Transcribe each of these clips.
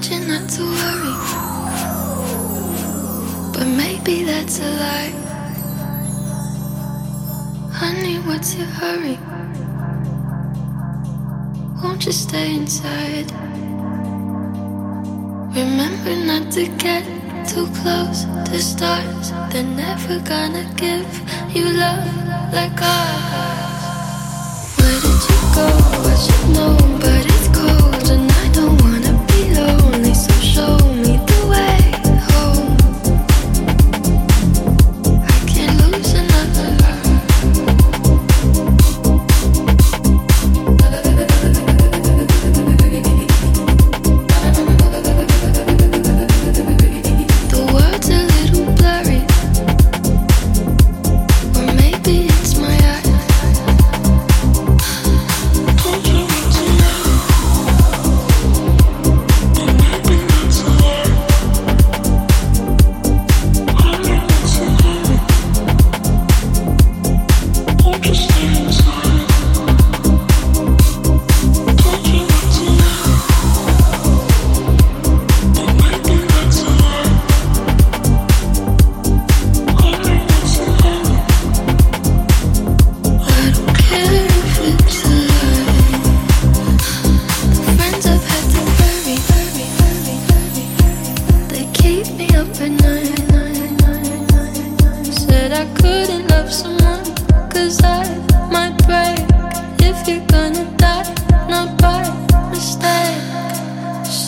told you not to worry. But maybe that's a lie. Honey, what's your hurry? Won't you stay inside? Remember not to get too close to stars. They're never gonna give you love like ours. Where did you go? I should know, but it's cold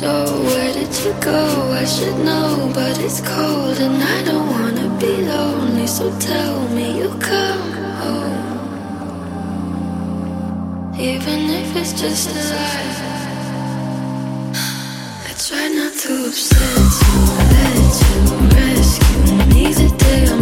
So where did you go? I should know, but it's cold and I don't wanna be lonely. So tell me you come home. Even if it's just a lie I try not to upset you Let you rescue me the day I met you